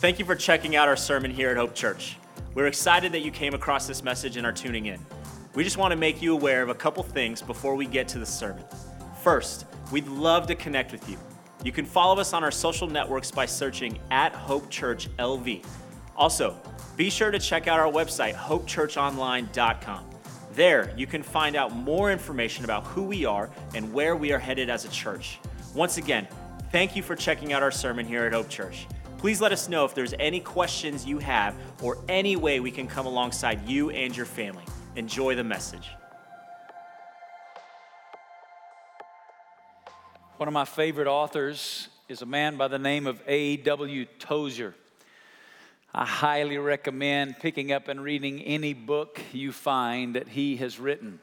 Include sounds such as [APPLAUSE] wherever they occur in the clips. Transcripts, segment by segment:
Thank you for checking out our sermon here at Hope Church. We're excited that you came across this message and are tuning in. We just want to make you aware of a couple things before we get to the sermon. First, we'd love to connect with you. You can follow us on our social networks by searching at Hope Church LV. Also, be sure to check out our website, hopechurchonline.com. There, you can find out more information about who we are and where we are headed as a church. Once again, thank you for checking out our sermon here at Hope Church. Please let us know if there's any questions you have or any way we can come alongside you and your family. Enjoy the message. One of my favorite authors is a man by the name of A.W. Tozer. I highly recommend picking up and reading any book you find that he has written.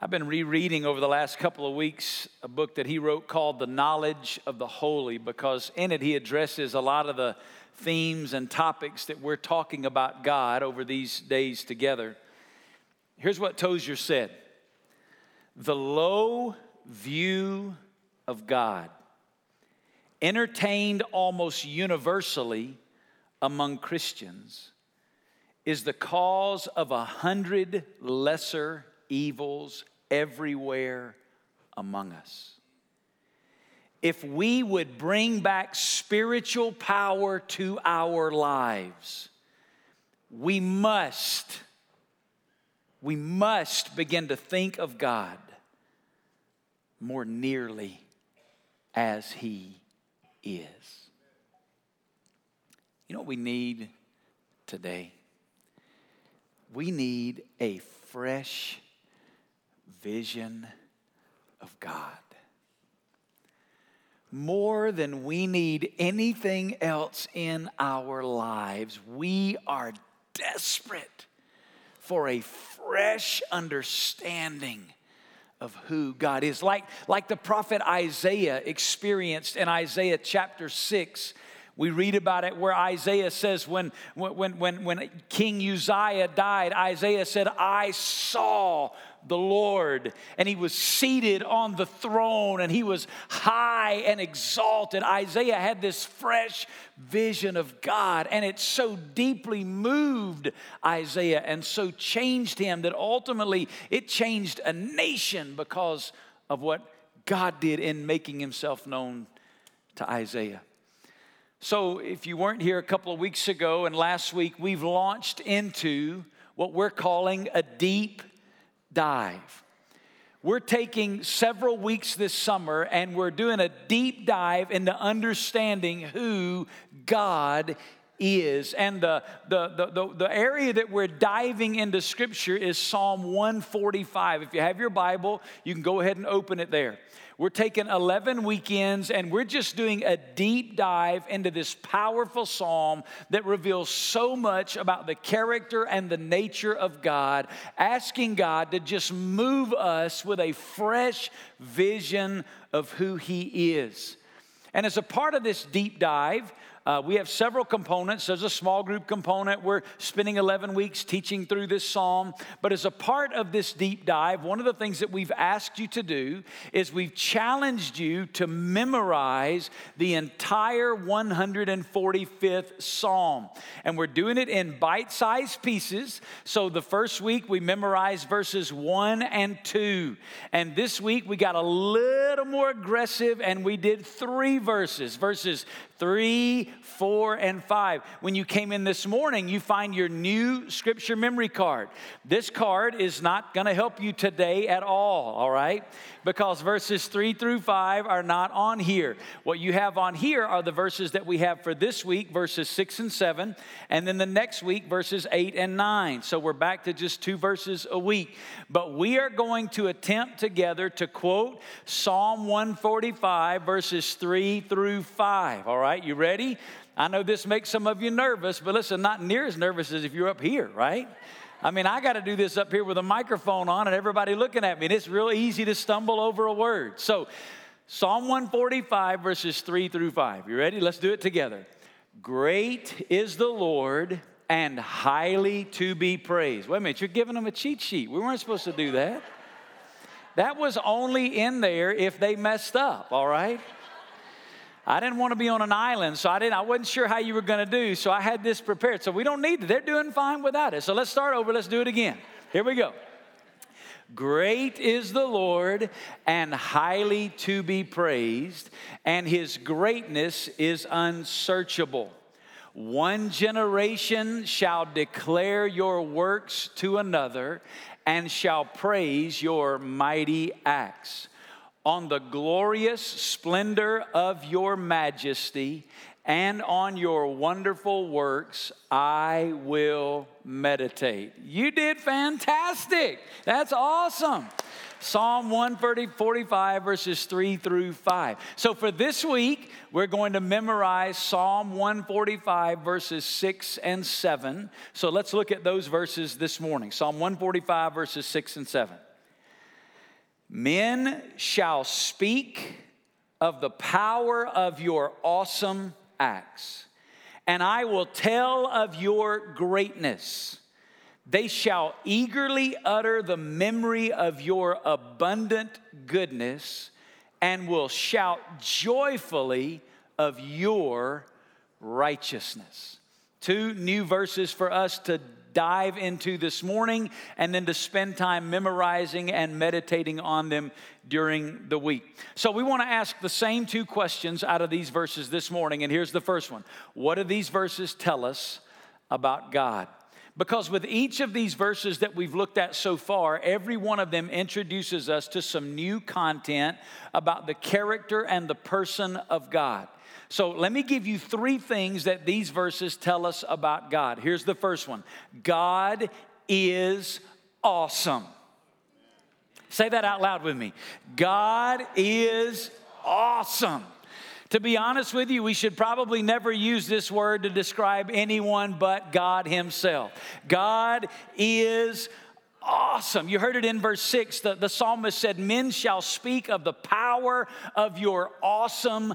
I've been rereading over the last couple of weeks a book that he wrote called The Knowledge of the Holy because in it he addresses a lot of the themes and topics that we're talking about God over these days together. Here's what Tozer said The low view of God, entertained almost universally among Christians, is the cause of a hundred lesser evils everywhere among us. If we would bring back spiritual power to our lives, we must we must begin to think of God more nearly as He is. You know what we need today? We need a fresh vision of God. More than we need anything else in our lives, we are desperate for a fresh understanding of who God is. Like, like the prophet Isaiah experienced in Isaiah chapter 6. We read about it where Isaiah says, when, when, when, when King Uzziah died, Isaiah said, I saw the Lord. And he was seated on the throne and he was high and exalted. Isaiah had this fresh vision of God and it so deeply moved Isaiah and so changed him that ultimately it changed a nation because of what God did in making himself known to Isaiah. So, if you weren't here a couple of weeks ago and last week, we've launched into what we're calling a deep dive. We're taking several weeks this summer and we're doing a deep dive into understanding who God is. And the, the, the, the, area that we're diving into scripture is Psalm 145. If you have your Bible, you can go ahead and open it there. We're taking 11 weekends and we're just doing a deep dive into this powerful psalm that reveals so much about the character and the nature of God, asking God to just move us with a fresh vision of who He is. And as a part of this deep dive, uh, we have several components. There's a small group component. We're spending 11 weeks teaching through this psalm. But as a part of this deep dive, one of the things that we've asked you to do is we've challenged you to memorize the entire 145th psalm. And we're doing it in bite sized pieces. So the first week we memorized verses 1 and 2. And this week we got a little more aggressive and we did three verses verses three, four, and five. When you came in this morning, you find your new scripture memory card. This card is not going to help you today at all, all right? Because verses three through five are not on here. What you have on here are the verses that we have for this week, verses six and seven, and then the next week, verses eight and nine. So we're back to just two verses a week. But we are going to attempt together to quote Psalm 145, verses three through five, all right? You ready? I know this makes some of you nervous, but listen, not near as nervous as if you're up here, right? I mean, I got to do this up here with a microphone on and everybody looking at me, and it's real easy to stumble over a word. So, Psalm 145, verses 3 through 5. You ready? Let's do it together. Great is the Lord and highly to be praised. Wait a minute, you're giving them a cheat sheet. We weren't supposed to do that. That was only in there if they messed up, all right? I didn't want to be on an island, so I didn't. I wasn't sure how you were going to do, so I had this prepared. So we don't need it. They're doing fine without it. So let's start over. Let's do it again. Here we go. Great is the Lord and highly to be praised, and his greatness is unsearchable. One generation shall declare your works to another and shall praise your mighty acts on the glorious splendor of your majesty and on your wonderful works I will meditate. You did fantastic. That's awesome. Psalm 145, verses 3 through 5. So for this week, we're going to memorize Psalm 145, verses 6 and 7. So let's look at those verses this morning. Psalm 145, verses 6 and 7. Men shall speak of the power of your awesome acts, and I will tell of your greatness. They shall eagerly utter the memory of your abundant goodness and will shout joyfully of your righteousness. Two new verses for us to dive into this morning and then to spend time memorizing and meditating on them during the week. So, we want to ask the same two questions out of these verses this morning. And here's the first one What do these verses tell us about God? Because with each of these verses that we've looked at so far, every one of them introduces us to some new content about the character and the person of God. So let me give you three things that these verses tell us about God. Here's the first one God is awesome. Say that out loud with me. God is awesome. To be honest with you, we should probably never use this word to describe anyone but God Himself. God is awesome. You heard it in verse 6. The, the psalmist said, Men shall speak of the power of your awesome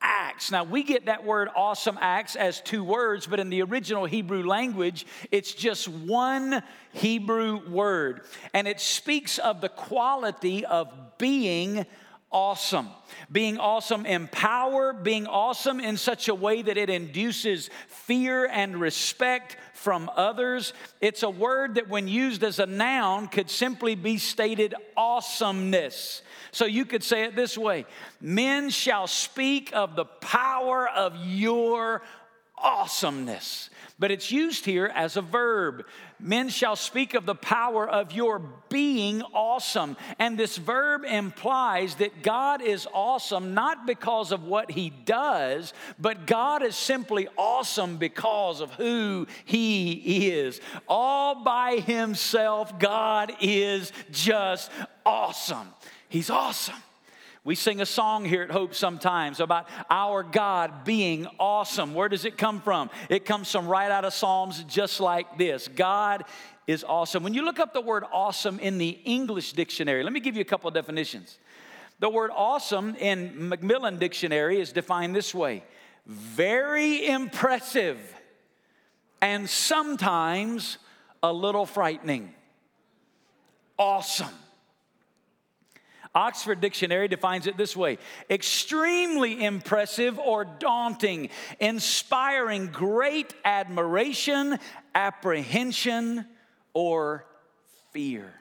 acts. Now, we get that word awesome acts as two words, but in the original Hebrew language, it's just one Hebrew word. And it speaks of the quality of being awesome. Being awesome in power, being awesome in such a way that it induces fear and respect from others. It's a word that, when used as a noun, could simply be stated awesomeness. So you could say it this way Men shall speak of the power of your awesomeness. But it's used here as a verb. Men shall speak of the power of your being awesome. And this verb implies that God is awesome not because of what he does, but God is simply awesome because of who he is. All by himself, God is just awesome. He's awesome. We sing a song here at Hope sometimes about our God being awesome. Where does it come from? It comes from right out of Psalms, just like this God is awesome. When you look up the word awesome in the English dictionary, let me give you a couple of definitions. The word awesome in Macmillan Dictionary is defined this way very impressive and sometimes a little frightening. Awesome. Oxford Dictionary defines it this way extremely impressive or daunting, inspiring great admiration, apprehension, or fear.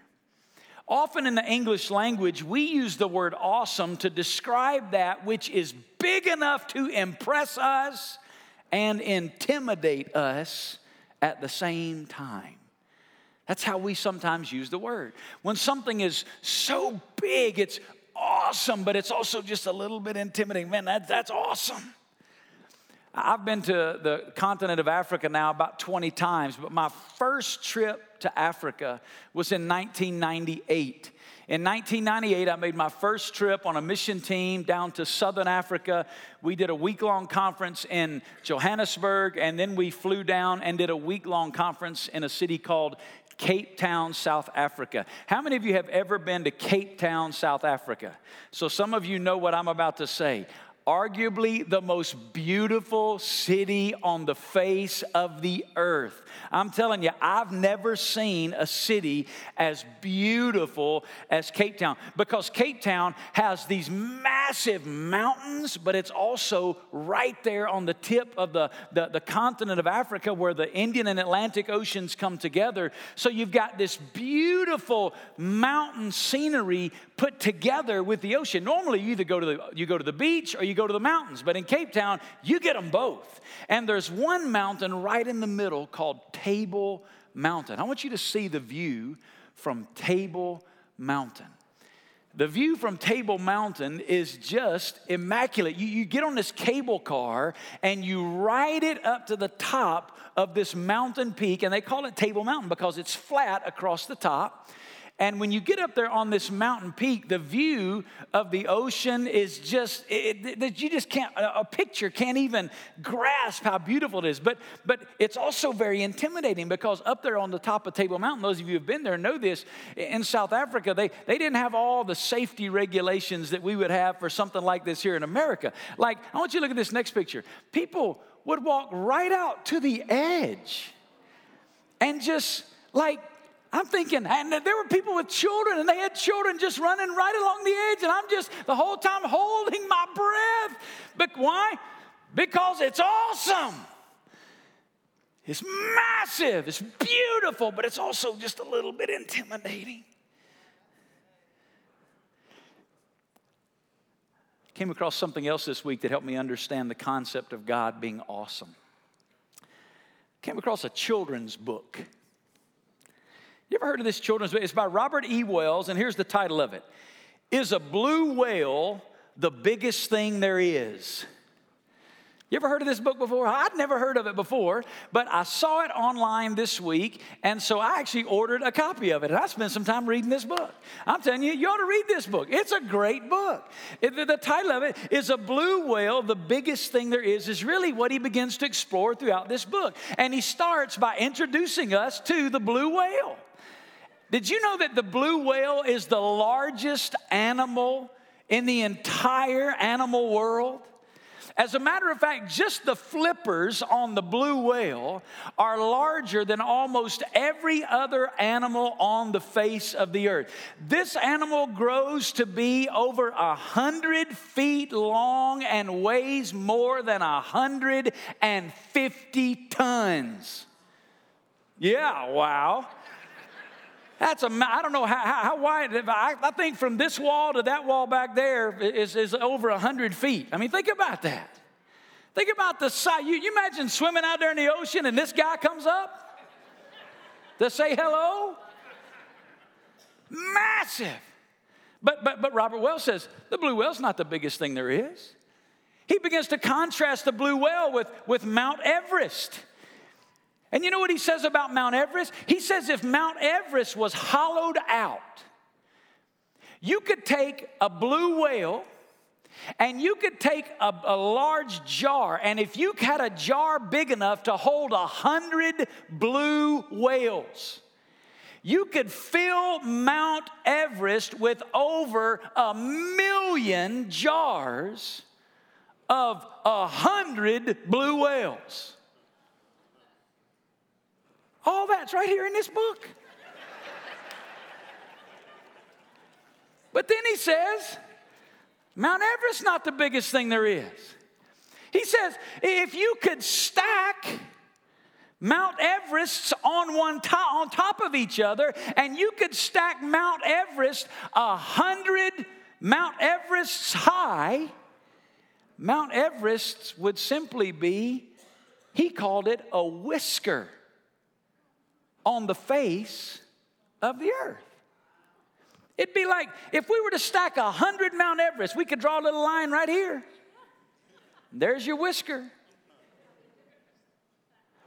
Often in the English language, we use the word awesome to describe that which is big enough to impress us and intimidate us at the same time. That's how we sometimes use the word. When something is so big, it's awesome, but it's also just a little bit intimidating. Man, that, that's awesome. I've been to the continent of Africa now about 20 times, but my first trip to Africa was in 1998. In 1998, I made my first trip on a mission team down to Southern Africa. We did a week long conference in Johannesburg, and then we flew down and did a week long conference in a city called Cape Town, South Africa. How many of you have ever been to Cape Town, South Africa? So some of you know what I'm about to say. Arguably the most beautiful city on the face of the earth. I'm telling you, I've never seen a city as beautiful as Cape Town because Cape Town has these massive mountains, but it's also right there on the tip of the, the, the continent of Africa where the Indian and Atlantic Oceans come together. So you've got this beautiful mountain scenery put together with the ocean. Normally, you either go to the, you go to the beach or you go to the mountains, but in Cape Town, you get them both. And there's one mountain right in the middle called Table Mountain. I want you to see the view from Table Mountain. The view from Table Mountain is just immaculate. You, you get on this cable car and you ride it up to the top of this mountain peak, and they call it Table Mountain because it's flat across the top. And when you get up there on this mountain peak, the view of the ocean is just that you just can't a picture can't even grasp how beautiful it is. But but it's also very intimidating because up there on the top of Table Mountain, those of you who've been there know this. In South Africa, they they didn't have all the safety regulations that we would have for something like this here in America. Like I want you to look at this next picture. People would walk right out to the edge and just like I'm thinking, and there were people with children, and they had children just running right along the edge, and I'm just the whole time holding my breath. But why? Because it's awesome. It's massive, it's beautiful, but it's also just a little bit intimidating. Came across something else this week that helped me understand the concept of God being awesome. Came across a children's book. You ever heard of this children's book? It's by Robert E. Wells, and here's the title of it Is a blue whale the biggest thing there is? You ever heard of this book before? I'd never heard of it before, but I saw it online this week, and so I actually ordered a copy of it. And I spent some time reading this book. I'm telling you, you ought to read this book. It's a great book. The, the title of it is A Blue Whale, the biggest thing there is, is really what he begins to explore throughout this book. And he starts by introducing us to the blue whale. Did you know that the blue whale is the largest animal in the entire animal world? As a matter of fact, just the flippers on the blue whale are larger than almost every other animal on the face of the earth. This animal grows to be over a hundred feet long and weighs more than a hundred and fifty tons. Yeah, wow. That's a, I don't know how, how, wide, I, I, think from this wall to that wall back there is, is over 100 feet. I mean, think about that. Think about the size. You, you imagine swimming out there in the ocean and this guy comes up to say hello? Massive. But, but, but Robert Wells says the blue whale's not the biggest thing there is. He begins to contrast the blue whale with, with Mount Everest. And you know what he says about Mount Everest? He says if Mount Everest was hollowed out, you could take a blue whale and you could take a, a, large jar, and if you had a jar big enough to hold a hundred blue whales, you could fill Mount Everest with over a million jars of a hundred blue whales. All that's right here in this book. but then he says, Mount Everest's not the biggest thing there is. He says, if you could stack Mount Everest's on one top, on top of each other, and you could stack Mount Everest a hundred Mount Everest's high, Mount Everest would simply be, he called it a whisker on the face of the earth. It'd be like if we were to stack a hundred Mount Everest, we could draw a little line right here. There's your whisker.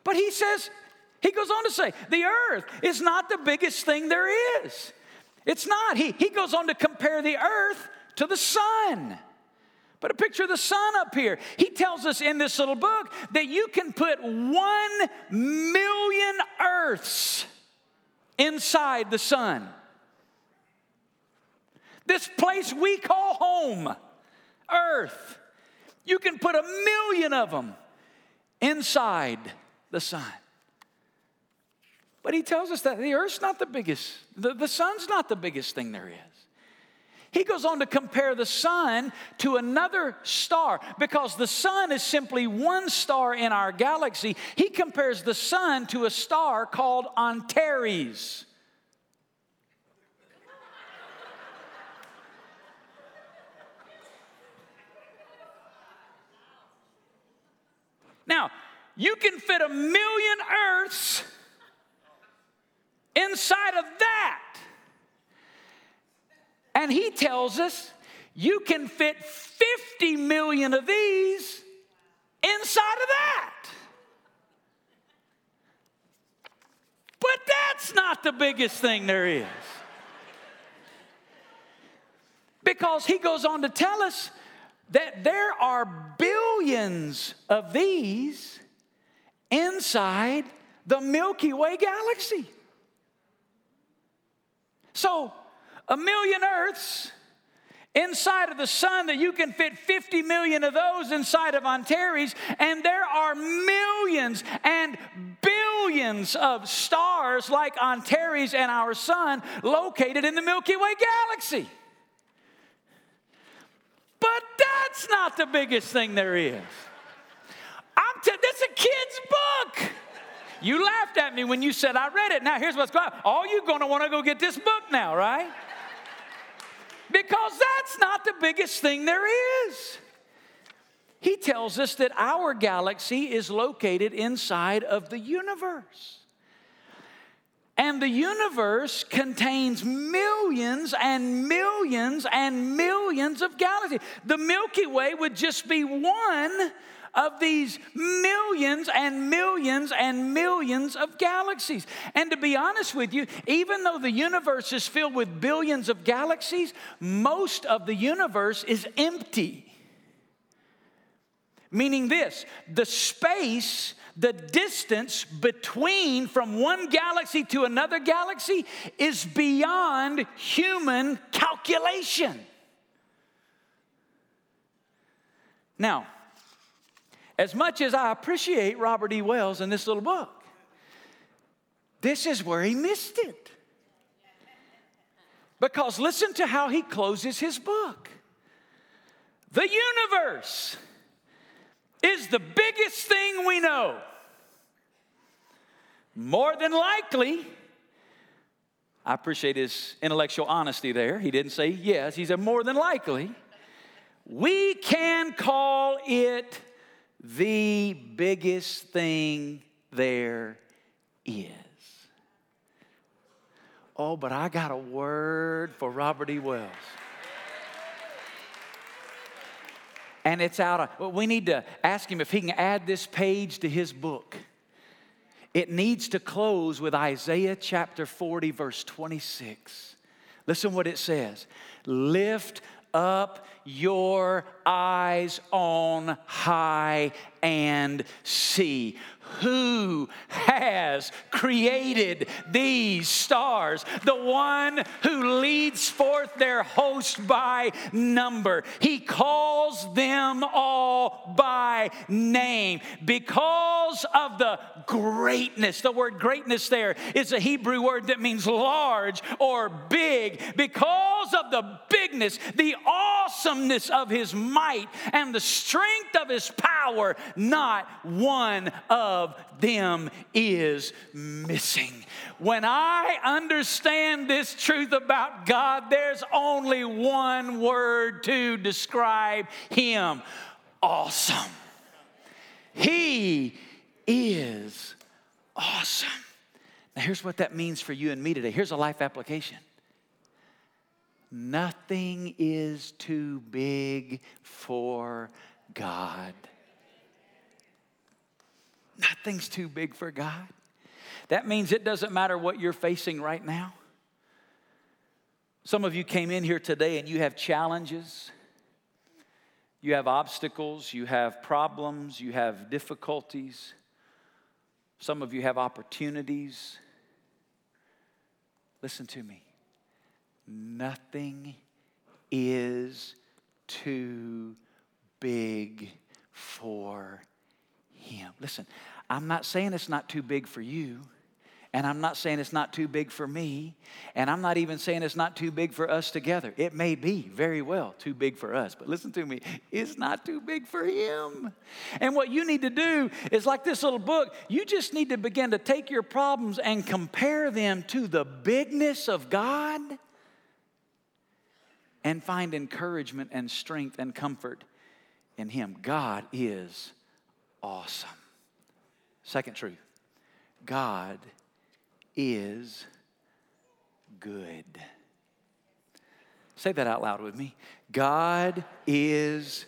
But he says, he goes on to say, the earth is not the biggest thing there is. It's not. He, he goes on to compare the earth to the sun. Put a picture of the sun up here. He tells us in this little book that you can put one million earths inside the sun. This place we call home, earth, You can put a million of them inside the sun. But he tells us that the earth's not the biggest, the, the sun's not the biggest thing there is. He goes on to compare the sun to another star because the sun is simply one star in our galaxy. He compares the sun to a star called Antares. Now, you can fit a million Earths inside of that. And he tells us you can fit 50 million of these inside of that. But that's not the biggest thing there is. Because he goes on to tell us that there are billions of these inside the Milky Way galaxy. So, a million Earths inside of the sun that you can fit 50 million of those inside of Antares, and there are millions and billions of stars like Antares and our sun located in the Milky Way galaxy. But that's not the biggest thing there is. I'm t- that's a kid's book. You laughed at me when you said I read it. Now here's what's going on. All you're going to want to go get this book now, right? Because that's not the biggest thing there is. He tells us that our galaxy is located inside of the universe. And the universe contains millions and millions and millions of galaxies. The Milky Way would just be one of these millions and millions and millions of galaxies. And to be honest with you, even though the universe is filled with billions of galaxies, most of the universe is empty. Meaning this the space the distance between from one galaxy to another galaxy is beyond human calculation. Now, as much as I appreciate Robert E. Wells in this little book, this is where he missed it. Because listen to how he closes his book. The universe is the biggest thing we know. More than likely, I appreciate his intellectual honesty there. He didn't say yes, he said more than likely. We can call it the biggest thing there is. Oh, but I got a word for Robert E. Wells. And it's out of, well, we need to ask him if he can add this page to his book. It needs to close with Isaiah chapter 40, verse 26. Listen what it says Lift up your eyes on high and see who has created these stars, the one who leads forth their host by number. He calls them all by name because of the greatness. The word greatness there is a Hebrew word that means large or big. Because of the bigness, the awesomeness of his might, and the strength of his power, not one of them is missing. When I understand this truth about God, there's only one word to describe him awesome. He is awesome. Now, here's what that means for you and me today. Here's a life application. Nothing is too big for God. Nothing's too big for God. That means it doesn't matter what you're facing right now. Some of you came in here today and you have challenges, you have obstacles, you have problems, you have difficulties. Some of you have opportunities. Listen to me. Nothing is too big for Him. Listen, I'm not saying it's not too big for you. And I'm not saying it's not too big for me. And I'm not even saying it's not too big for us together. It may be very well too big for us. But listen to me, it's not too big for him. And what you need to do is like this little book, you just need to begin to take your problems and compare them to the bigness of God and find encouragement and strength and comfort in him. God is awesome. Second truth God is good. Say that out loud with me. God is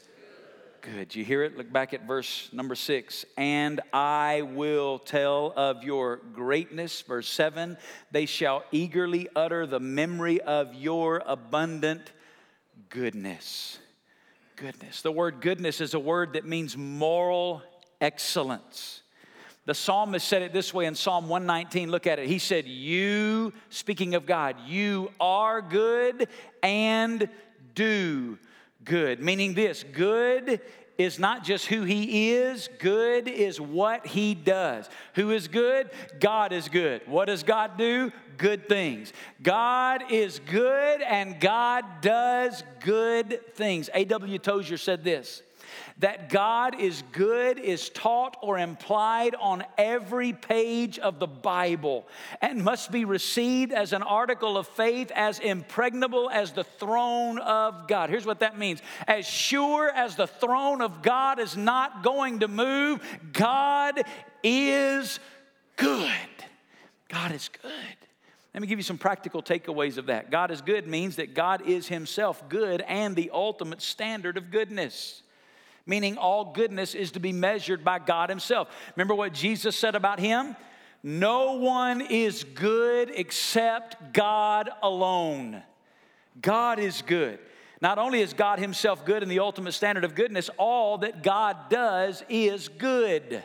good. You hear it? Look back at verse number six. And I will tell of your greatness. Verse seven. They shall eagerly utter the memory of your abundant goodness. Goodness. The word goodness is a word that means moral excellence. The psalmist said it this way in Psalm 119. Look at it. He said, You, speaking of God, you are good and do good. Meaning this good is not just who he is, good is what he does. Who is good? God is good. What does God do? Good things. God is good and God does good things. A.W. Tozer said this that God is good is taught or implied on every page of the Bible and must be received as an article of faith as impregnable as the throne of God. Here's what that means as sure as the throne of God is not going to move, God is good. God is good. Let me give you some practical takeaways of that. God is good means that God is Himself good and the ultimate standard of goodness meaning all goodness is to be measured by God Himself. Remember what Jesus said about Him? No one is good except God alone. God is good. Not only is God Himself good in the ultimate standard of goodness, all that God does is good.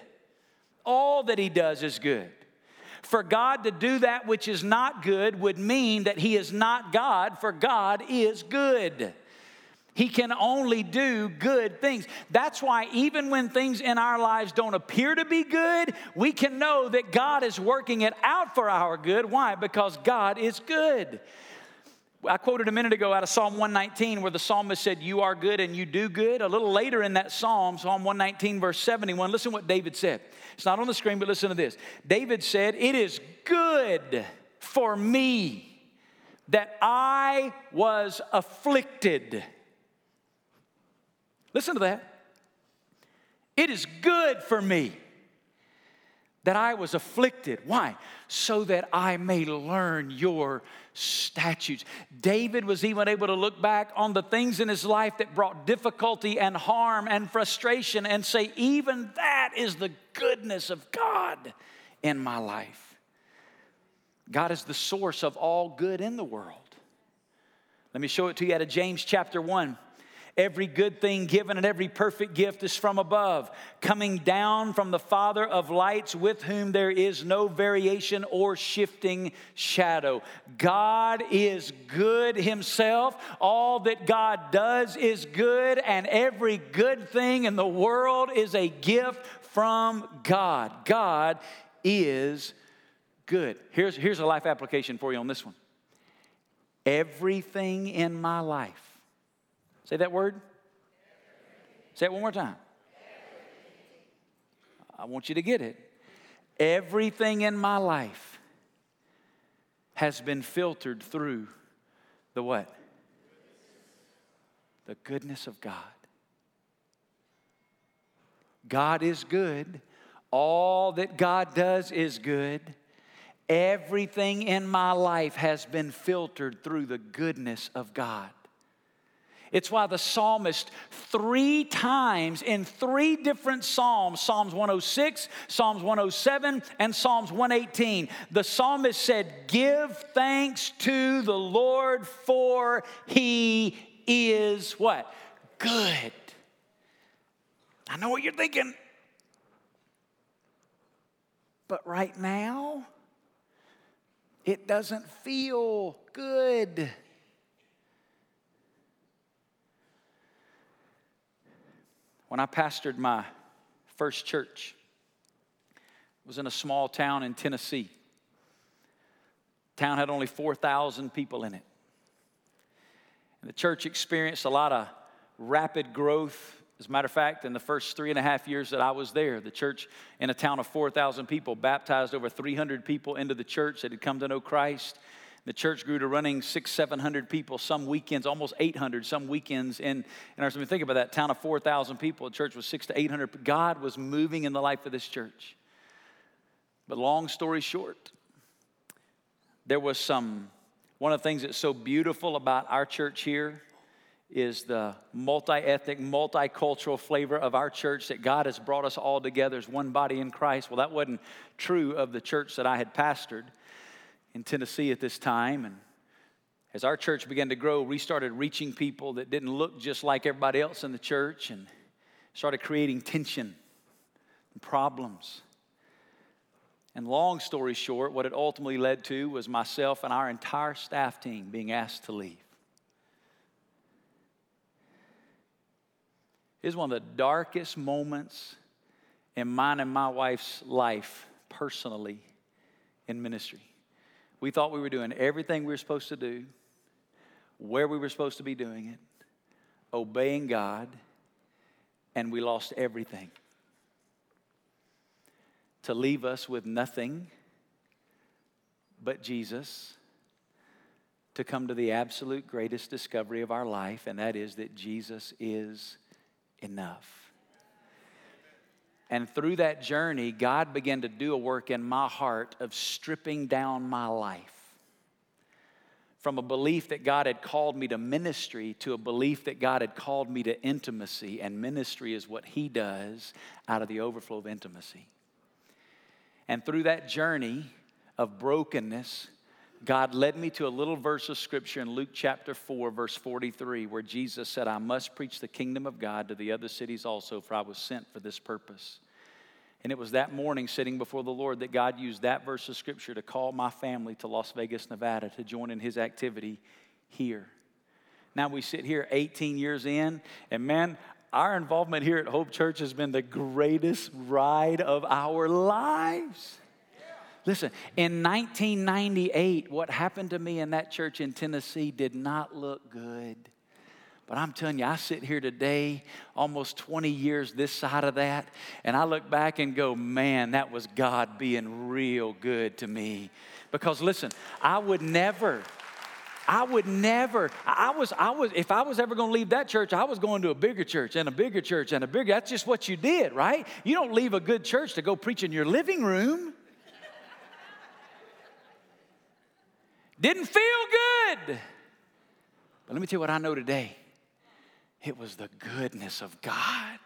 All that He does is good. For God to do that which is not good would mean that He is not God, for God is good. He can only do good things. That's why, even when things in our lives don't appear to be good, we can know that God is working it out for our good. Why? Because God is good. I quoted a minute ago out of Psalm 119 where the psalmist said, You are good and you do good. A little later in that psalm, Psalm 119, verse 71, listen what David said. It's not on the screen, but listen to this. David said, It is good for me that I was afflicted Listen to that. It is good for me that I was afflicted. Why? So that I may learn your statutes. David was even able to look back on the things in his life that brought difficulty and harm and frustration and say, even that is the goodness of God in my life. God is the source of all good in the world. Let me show it to you out of James chapter 1. Every good thing given and every perfect gift is from above, coming down from the Father of lights, with whom there is no variation or shifting shadow. God is good Himself. All that God does is good, and every good thing in the world is a gift from God. God is good. Here's, here's a life application for you on this one. Everything in my life Say that word. Say it one more time. I want you to get it. Everything in my life has been filtered through the what? The goodness of God. God is good. All that God does is good. Everything in my life has been filtered through the goodness of God. It's why the psalmist, three times in three different psalms Psalms 106, Psalms 107, and Psalms 118 the psalmist said, Give thanks to the Lord, for he is what? Good. I know what you're thinking. But right now, it doesn't feel good. When I pastored my first church, it was in a small town in Tennessee. town had only 4,000 people in it. And the church experienced a lot of rapid growth. As a matter of fact, in the first three and a half years that I was there, the church in a town of 4,000 people baptized over 300 people into the church that had come to know Christ. The church grew to running six, 700 people some weekends, almost 800 some weekends. In our, I mean, think about that town of 4,000 people. The church was six to 800. God was moving in the life of this church. But long story short, there was some, one of the things that's so beautiful about our church here is the multi ethnic, multicultural flavor of our church that God has brought us all together as one body in Christ. Well, that wasn't true of the church that I had pastored in Tennessee at this time. And as our church began to grow, we started reaching people that didn't look just like everybody else in the church and started creating tension and problems. And long story short, what it ultimately led to was myself and our entire staff team being asked to leave. It was one of the darkest moments in mine and my wife's life personally in ministry. We thought we were doing everything we were supposed to do, where we were supposed to be doing it, obeying God, and we lost everything. To leave us with nothing but Jesus, to come to the absolute greatest discovery of our life, and that is that Jesus is enough. And through that journey, God began to do a work in my heart of stripping down my life from a belief that God had called me to ministry to a belief that God had called me to intimacy, and ministry is what He does out of the overflow of intimacy. And through that journey of brokenness, God led me to a little verse of scripture in Luke chapter 4, verse 43, where Jesus said, I must preach the kingdom of God to the other cities also, for I was sent for this purpose. And it was that morning, sitting before the Lord, that God used that verse of scripture to call my family to Las Vegas, Nevada, to join in his activity here. Now we sit here 18 years in, and man, our involvement here at Hope Church has been the greatest ride of our lives. Listen, in 1998, what happened to me in that church in Tennessee did not look good. But I'm telling you, I sit here today, almost 20 years this side of that, and I look back and go, man, that was God being real good to me. Because listen, I would never. I would never, I was, I was, if I was ever to leave that church, I was going to a bigger church and a bigger church and a bigger, that's just what you did, right? You don't leave a good church to go preach in your living room. Didn't feel good. But let me tell you what I know today it was the goodness of God.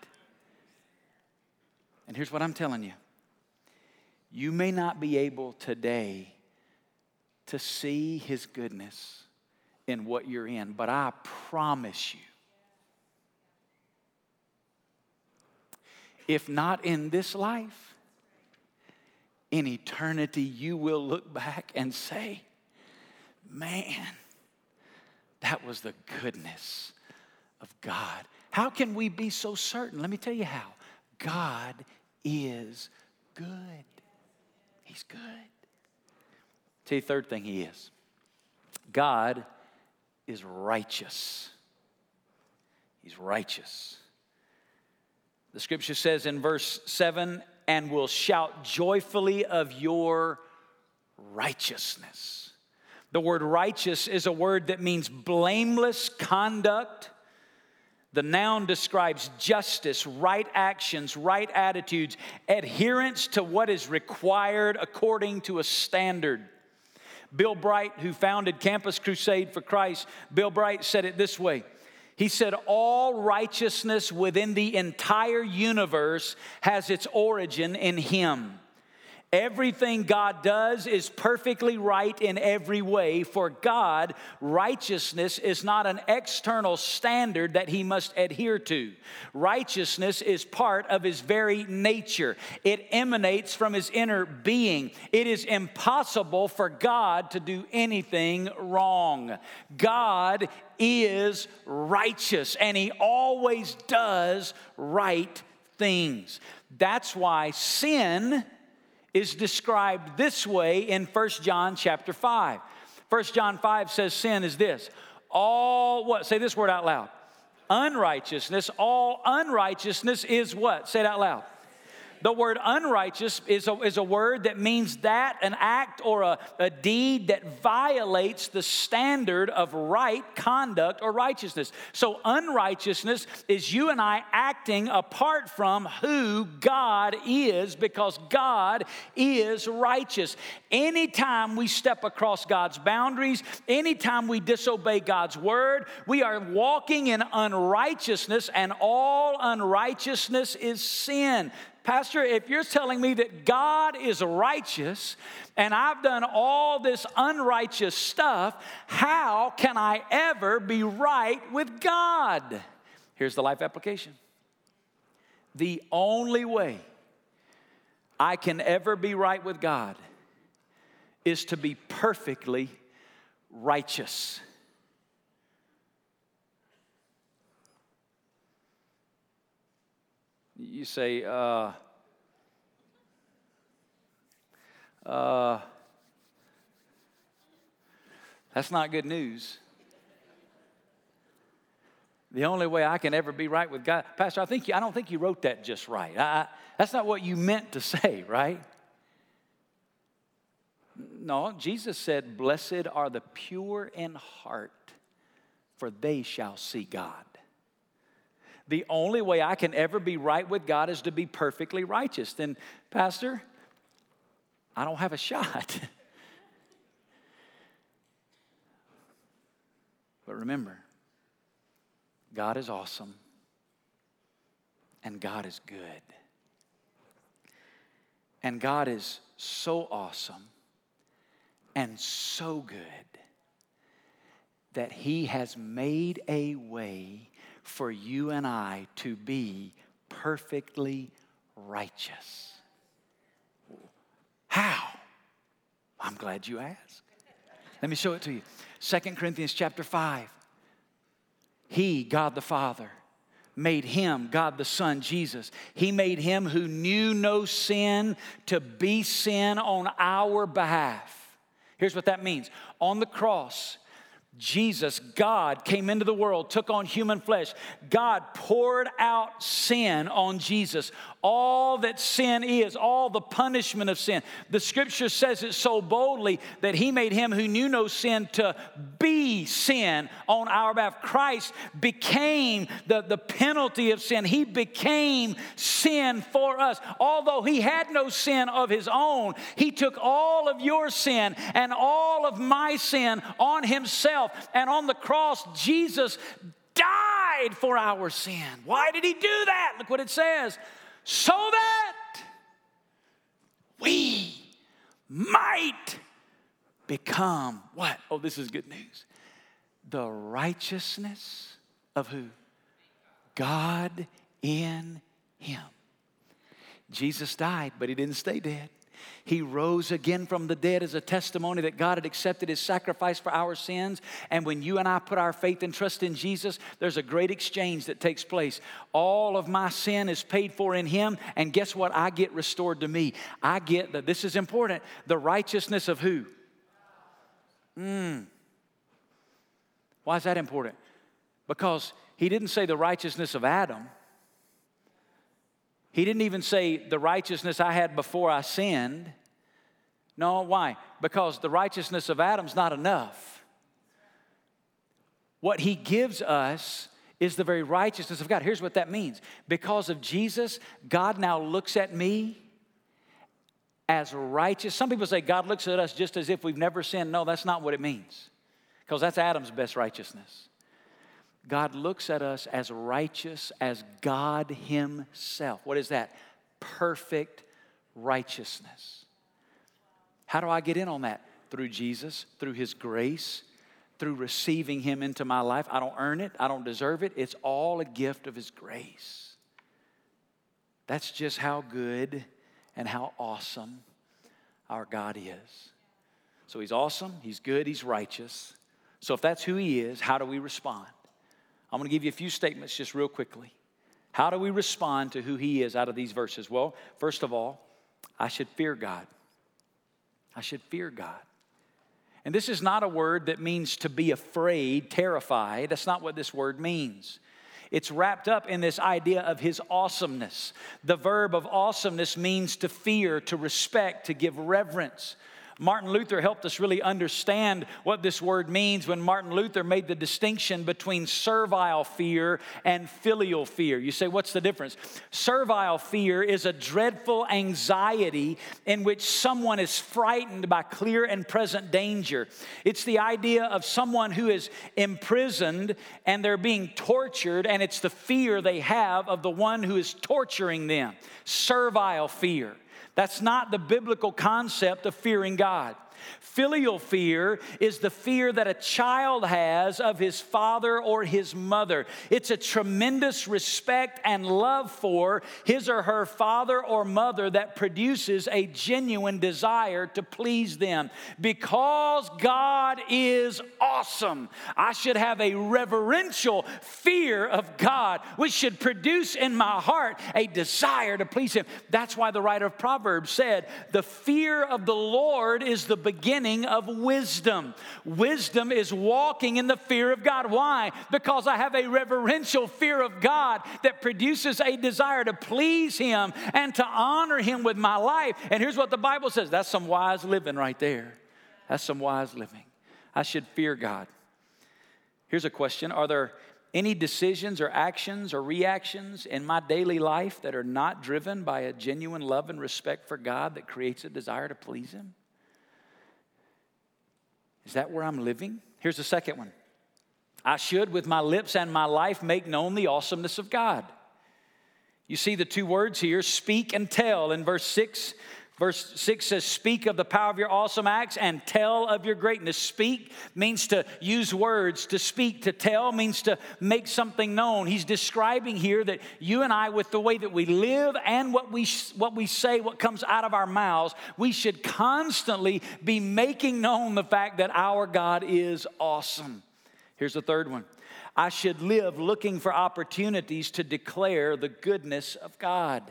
And here's what I'm telling you you may not be able today to see His goodness in what you're in, but I promise you, if not in this life, in eternity, you will look back and say, man, that was the goodness of God. How can we be so certain? Let me tell you how. God is good. He's good. Tell you third thing he is. God is righteous. He's righteous. The scripture says in verse 7 and will shout joyfully of your righteousness. The word righteous is a word that means blameless conduct. The noun describes justice, right actions, right attitudes, adherence to what is required according to a standard. Bill Bright, who founded Campus Crusade for Christ, Bill Bright said it this way. He said, All righteousness within the entire universe has its origin in Him. Everything God does is perfectly right in every way. For God, righteousness is not an external standard that he must adhere to. Righteousness is part of his very nature, it emanates from his inner being. It is impossible for God to do anything wrong. God is righteous and he always does right things. That's why sin is described this way in 1 John chapter 5. 1 John 5 says sin is this. All what? Say this word out loud. Unrighteousness, all unrighteousness is what? Say it out loud. The word unrighteous is a, is a word that means that an act or a, a deed that violates the standard of right conduct or righteousness. So, unrighteousness is you and I acting apart from who God is because God is righteous. Anytime we step across God's boundaries, anytime we disobey God's word, we are walking in unrighteousness, and all unrighteousness is sin. Pastor, if you're telling me that God is righteous and I've done all this unrighteous stuff, how can I ever be right with God? Here's the life application. The only way I can ever be right with God is to be perfectly righteous. You say, uh, uh, that's not good news. The only way I can ever be right with God, Pastor, I think you, I don't think you wrote that just right. I, that's not what you meant to say, right? No, Jesus said, Blessed are the pure in heart, for they shall see God. The only way I can ever be right with God is to be perfectly righteous. Then, Pastor, I don't have a shot. [LAUGHS] but remember, God is awesome and God is good. And God is so awesome and so good that He has made a way for you and I to be perfectly righteous. How? I'm glad you asked. Let me show it to you. Second Corinthians chapter 5. He, God the Father, made him, God the Son, Jesus. He made him who knew no sin to be sin on our behalf. Here's what that means on the cross, Jesus, God, came into the world, took on human flesh. God poured out sin on Jesus. All that sin is, all the punishment of sin. The scripture says it so boldly that He made Him who knew no sin to be sin on our behalf. Christ became the, the penalty of sin. He became sin for us. Although He had no sin of His own, He took all of your sin and all of my sin on Himself himself. And on the cross, Jesus died for our sin. Why did he do that? Look what it says. So that we might become what? Oh, this is good news. The righteousness of who? God in him. Jesus died, but he didn't stay dead. He rose again from the dead as a testimony that God had accepted his sacrifice for our sins. And when you and I put our faith and trust in Jesus, there's a great exchange that takes place. All of my sin is paid for in him. And guess what? I get restored to me. I get that this is important the righteousness of who? Mm. Why is that important? Because he didn't say the righteousness of Adam. He didn't even say the righteousness I had before I sinned. No, why? Because the righteousness of Adam's not enough. What he gives us is the very righteousness of God. Here's what that means because of Jesus, God now looks at me as righteous. Some people say God looks at us just as if we've never sinned. No, that's not what it means, because that's Adam's best righteousness. God looks at us as righteous as God Himself. What is that? Perfect righteousness. How do I get in on that? Through Jesus, through His grace, through receiving Him into my life. I don't earn it, I don't deserve it. It's all a gift of His grace. That's just how good and how awesome our God is. So He's awesome, He's good, He's righteous. So if that's who He is, how do we respond? I'm going to give you a few statements just real quickly. How do we respond to who He is out of these verses? Well, first of all, I should fear God. I should fear God. And this is not a word that means to be afraid, terrified. That's not what this word means. It's wrapped up in this idea of his awesomeness. The verb of awesomeness means to fear, to respect, to give reverence. Martin Luther helped us really understand what this word means when Martin Luther made the distinction between servile fear and filial fear. You say, what's the difference? Servile fear is a dreadful anxiety in which someone is frightened by clear and present danger. It's the idea of someone who is imprisoned and they're being tortured, and it's the fear they have of the one who is torturing them. Servile fear. That's not the biblical concept of fearing God. Filial fear is the fear that a child has of his father or his mother. It's a tremendous respect and love for his or her father or mother that produces a genuine desire to please them. Because God is awesome, I should have a reverential fear of God, which should produce in my heart a desire to please him. That's why the writer of Proverbs said, The fear of the Lord is the beginning of wisdom. Wisdom is walking in the fear of God. Why? Because I have a reverential fear of God that produces a desire to please Him and to honor Him with my life. And here's what the Bible says that's some wise living right there. That's some wise living. I should fear God. Here's a question Are there any decisions or actions or reactions in my daily life that are not driven by a genuine love and respect for God that creates a desire to please Him? Is that where I'm living? Here's the second one I should, with my lips and my life, make known the awesomeness of God. You see the two words here speak and tell in verse 6 Verse 6 says, Speak of the power of your awesome acts and tell of your greatness. Speak means to use words. To speak, to tell means to make something known. He's describing here that you and I, with the way that we live and what we, what we say, what comes out of our mouths, we should constantly be making known the fact that our God is awesome. Here's the third one I should live looking for opportunities to declare the goodness of God.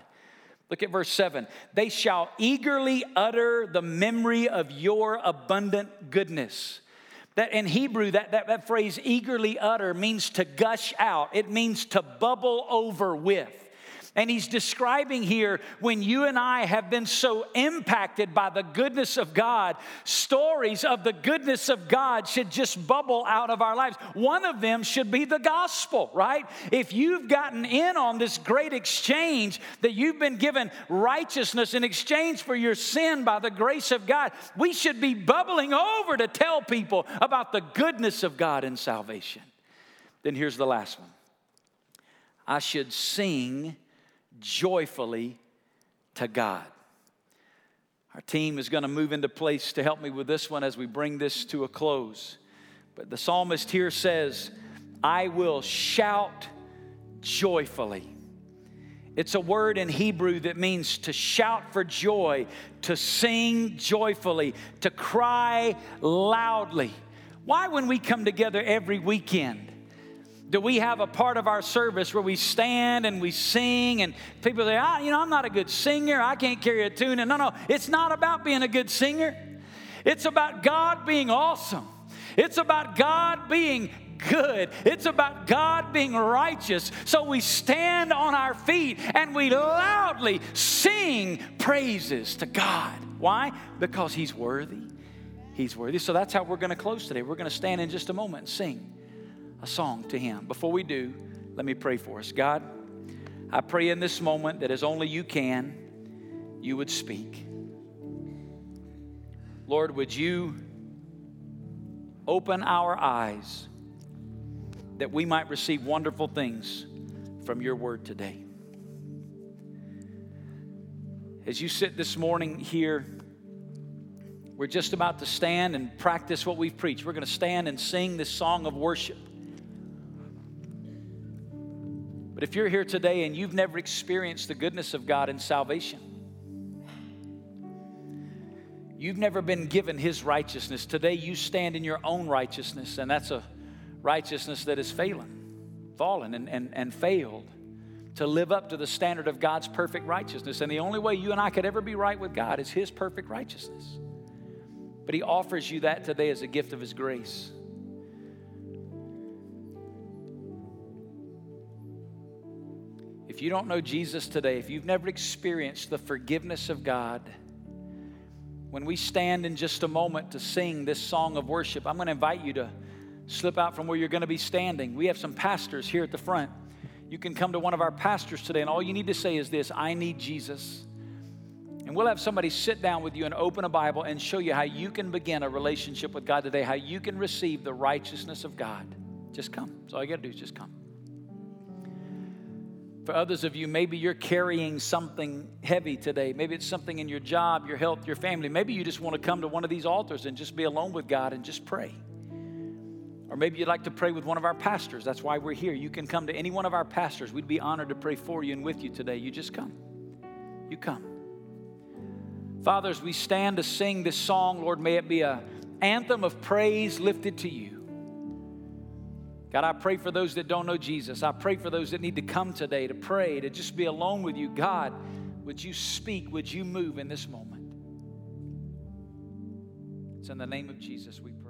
Look at verse 7. They shall eagerly utter the memory of your abundant goodness. That in Hebrew, that, that, that phrase eagerly utter means to gush out, it means to bubble over with. And he's describing here when you and I have been so impacted by the goodness of God, stories of the goodness of God should just bubble out of our lives. One of them should be the gospel, right? If you've gotten in on this great exchange that you've been given righteousness in exchange for your sin by the grace of God, we should be bubbling over to tell people about the goodness of God in salvation. Then here's the last one I should sing joyfully to God. Our team is going to move into place to help me with this one as we bring this to a close. But the psalmist here says, I will shout joyfully. It's a word in Hebrew that means to shout for joy, to sing joyfully, to cry loudly. Why, when we come together every weekend, do we have a part of our service where we stand and we sing and people say, ah, you know, I'm not a good singer. I can't carry a tune. And no, no, it's not about being a good singer. It's about God being awesome. It's about God being good. It's about God being righteous. So we stand on our feet and we loudly sing praises to God. Why? Because He's worthy. He's worthy. So that's how we're going to close today. We're going to stand in just a moment and sing a song to Him. Before we do, let me pray for us. God, I pray in this moment that as only you can, you would speak. Lord, would you open our eyes that we might receive wonderful things from your word today? As you sit this morning here, We're just about to stand and practice what we've preached. We're going to stand and sing this song of worship. But if you're here today and you've never experienced the goodness of God in salvation, you've never been given His righteousness, today you stand in your own righteousness, and that's a righteousness that is failing, fallen, and, and, and failed to live up to the standard of God's perfect righteousness. And the only way you and I could ever be right with God is His perfect righteousness. But He offers you that today as a gift of His grace. If you don't know Jesus today, if you've never experienced the forgiveness of God, when we stand in just a moment to sing this song of worship, I'm going to invite you to slip out from where you're going to be standing. We have some pastors here at the front. You can come to one of our pastors today, and all you need to say is this I need Jesus. And we'll have somebody sit down with you and open a Bible and show you how you can begin a relationship with God today, how you can receive the righteousness of God. Just come. That's all you got to do is just come. For others of you, maybe you're carrying something heavy today. Maybe it's something in your job, your health, your family. Maybe you just want to come to one of these altars and just be alone with God and just pray. Or maybe you'd like to pray with one of our pastors. That's why we're here. You can come to any one of our pastors. We'd be honored to pray for you and with you today. You just come. You come. Fathers, we stand to sing this song, Lord, may it be an anthem of praise lifted to you. God, I pray for those that don't know Jesus. I pray for those that need to come today to pray, to just be alone with you. God, would you speak? Would you move in this moment? It's in the name of Jesus we pray.